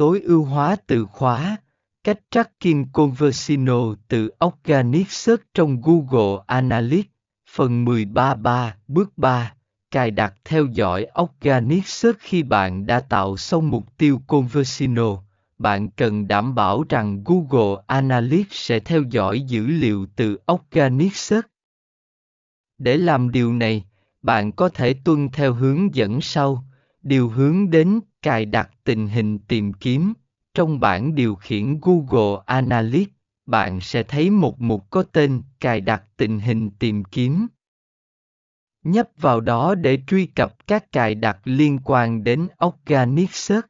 tối ưu hóa từ khóa, cách tracking conversino từ Organic Search trong Google Analytics. Phần 13.3 Bước 3 Cài đặt theo dõi Organic Search khi bạn đã tạo xong mục tiêu Conversino, bạn cần đảm bảo rằng Google Analytics sẽ theo dõi dữ liệu từ Organic Search. Để làm điều này, bạn có thể tuân theo hướng dẫn sau. Điều hướng đến cài đặt tình hình tìm kiếm. Trong bảng điều khiển Google Analytics, bạn sẽ thấy một mục có tên cài đặt tình hình tìm kiếm. Nhấp vào đó để truy cập các cài đặt liên quan đến Organic Search.